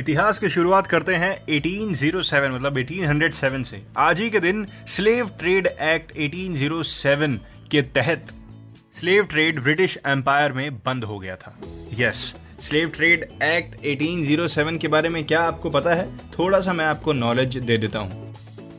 इतिहास की शुरुआत करते हैं 1807 मतलब 1807 से आज ही के दिन स्लेव ट्रेड एक्ट 1807 के तहत स्लेव ट्रेड ब्रिटिश एम्पायर में बंद हो गया था। यस स्लेव ट्रेड एक्ट 1807 के बारे में क्या आपको पता है? थोड़ा सा मैं आपको नॉलेज दे देता हूँ।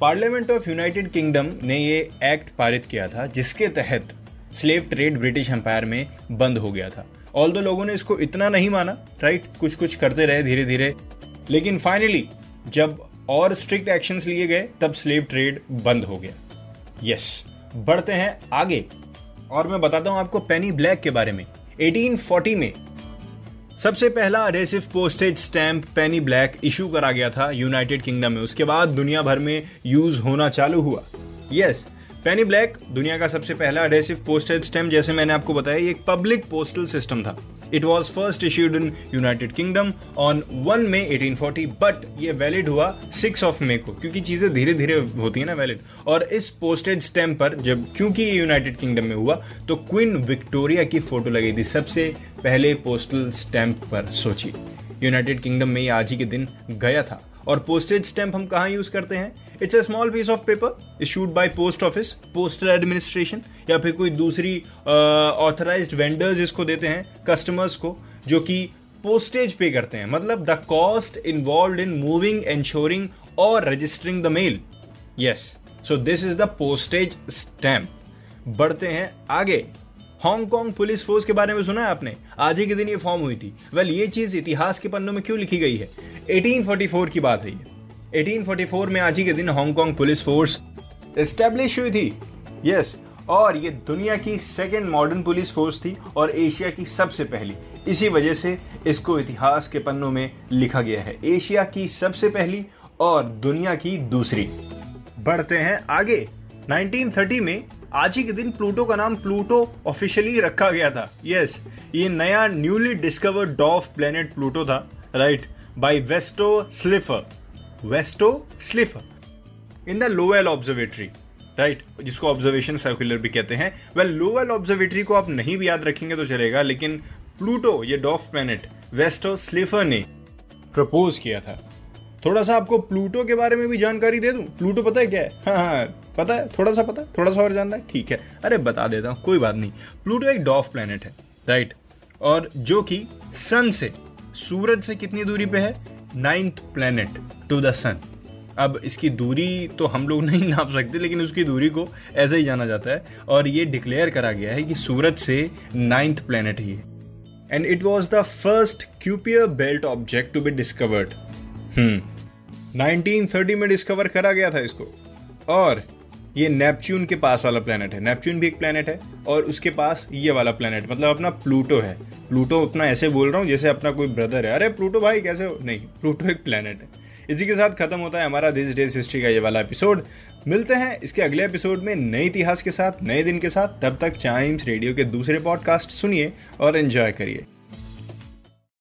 पार्लियामेंट ऑफ़ यूनाइटेड किंगडम ने ये एक्ट पारित किया था, जिसके तहत स्लेव ट्रेड ब्रिटिश एम्पायर में बंद हो गया था। ऑल दो लोगों ने इसको इतना नहीं माना राइट कुछ कुछ करते रहे धीरे धीरे लेकिन फाइनली जब और स्ट्रिक्ट एक्शंस लिए गए तब स्लेव ट्रेड बंद हो गया। यस yes, बढ़ते हैं आगे। और मैं बताता हूँ आपको पेनी ब्लैक के बारे में। 1840 में सबसे पहला adhesive postage stamp penny black issue करा गया था यूनाइटेड किंगडम में। उसके बाद दुनिया भर में यूज़ होना चालू हुआ। यस पेनी ब्लैक दुनिया का सबसे पहला अडेसिव पोस्टेज स्टैम्प जैसे मैंने आपको बताया, ये एक पब्लिक पोस्टल सिस्टम था। It was first issued in United Kingdom on 1 May 1840 but ये वैलिड हुआ 6 ऑफ़ मे को, क्योंकि चीज़ें धीरे धीरे होती है ना वैलिड और इस पोस्टेज स्टैम्प पर जब, क्योंकि ये यूनाइटेड किंगडम में हुआ तो क्वीन विक्टोरिया की फ़ोटो लगी थी सबसे पहले पोस्टल स्टैम्प पर, सोचिए। यूनाइटेड किंगडम में आज ही के दिन गया था। और पोस्टेज स्टैम्प हम कहाँ यूज़ करते हैं? It's a small piece of paper issued by post office postal administration या फिर कोई दूसरी ऑथराइज्ड वेंडर्स इसको देते हैं कस्टमर्स को, जो कि पोस्टेज पे करते हैं। मतलब the cost involve in moving insuring और registering the mail yes so this is the postage stamp बढ़ते हैं आगे। हांगकांग पुलिस फोर्स के बारे में सुना है आपने? आज ही के दिन ये फॉर्म हुई थी। वेल ये चीज़ इतिहास के पन्नों में क्यों लिखी गई है? 1844 की बात है। ये 1844 में आज ही के दिन हांगकांग पुलिस फोर्स एस्टेब्लिश हुई थी। यस yes, और ये दुनिया की सेकेंड मॉडर्न पुलिस फोर्स थी और एशिया की सबसे पहली। इसी वजह से इसको इतिहास के पन्नों में लिखा गया है। एशिया की सबसे पहली और दुनिया की दूसरी। बढ़ते हैं आगे। 1930 में आज ही के दिन प्लूटो का नाम प्लूटो ऑफिशियली रखा गया था। यस yes, ये नया newly discovered dwarf planet Pluto था right by Vesto Slipher Vesto Slipher in the Lowell observatory right right, जिसको ऑब्जर्वेशन सर्कुलर भी कहते हैं। वेल लोवेल ऑब्जर्वेटरी को आप नहीं भी याद रखेंगे तो चलेगा लेकिन प्लूटो ये डॉफ प्लेनेट वेस्टो स्लिफर ने प्रपोज किया था। थोड़ा सा आपको प्लूटो के बारे में भी जानकारी दे दूँ? प्लूटो पता है क्या है? हाँ हाँ पता है? थोड़ा सा पता है? थोड़ा सा और जानना है? ठीक है। अरे बता देता हूँ, कोई बात नहीं। प्लूटो एक डॉफ प्लेनेट है राइट और जो कि सन से, सूरज से कितनी दूरी पे है? Ninth planet to the sun अब इसकी दूरी तो हम लोग नहीं नाप सकते, लेकिन उसकी दूरी को ऐसे ही जाना जाता है। और ये डिक्लेयर करा गया है कि सूरज से नाइन्थ प्लेनेट ही है। And it was the first Kuiper belt object to be discovered 1930 में डिस्कवर करा गया था इसको। और ये नेपच्यून के पास वाला प्लेनेट है। नेपच्यून भी एक प्लेनेट है और उसके पास ये वाला प्लेनेट मतलब अपना प्लूटो है। प्लूटो अपना ऐसे बोल रहा हूँ जैसे अपना कोई ब्रदर है। अरे प्लूटो भाई, कैसे हो? नहीं, प्लूटो एक प्लेनेट है। इसी के साथ खत्म होता है हमारा दिस डेज़ हिस्ट्री का ये वाला एपिसोड मिलते हैं इसके अगले एपिसोड में नए इतिहास के साथ, नए दिन के साथ। तब तक चाइम्स रेडियो के दूसरे पॉडकास्ट सुनिए और एंजॉय करिए।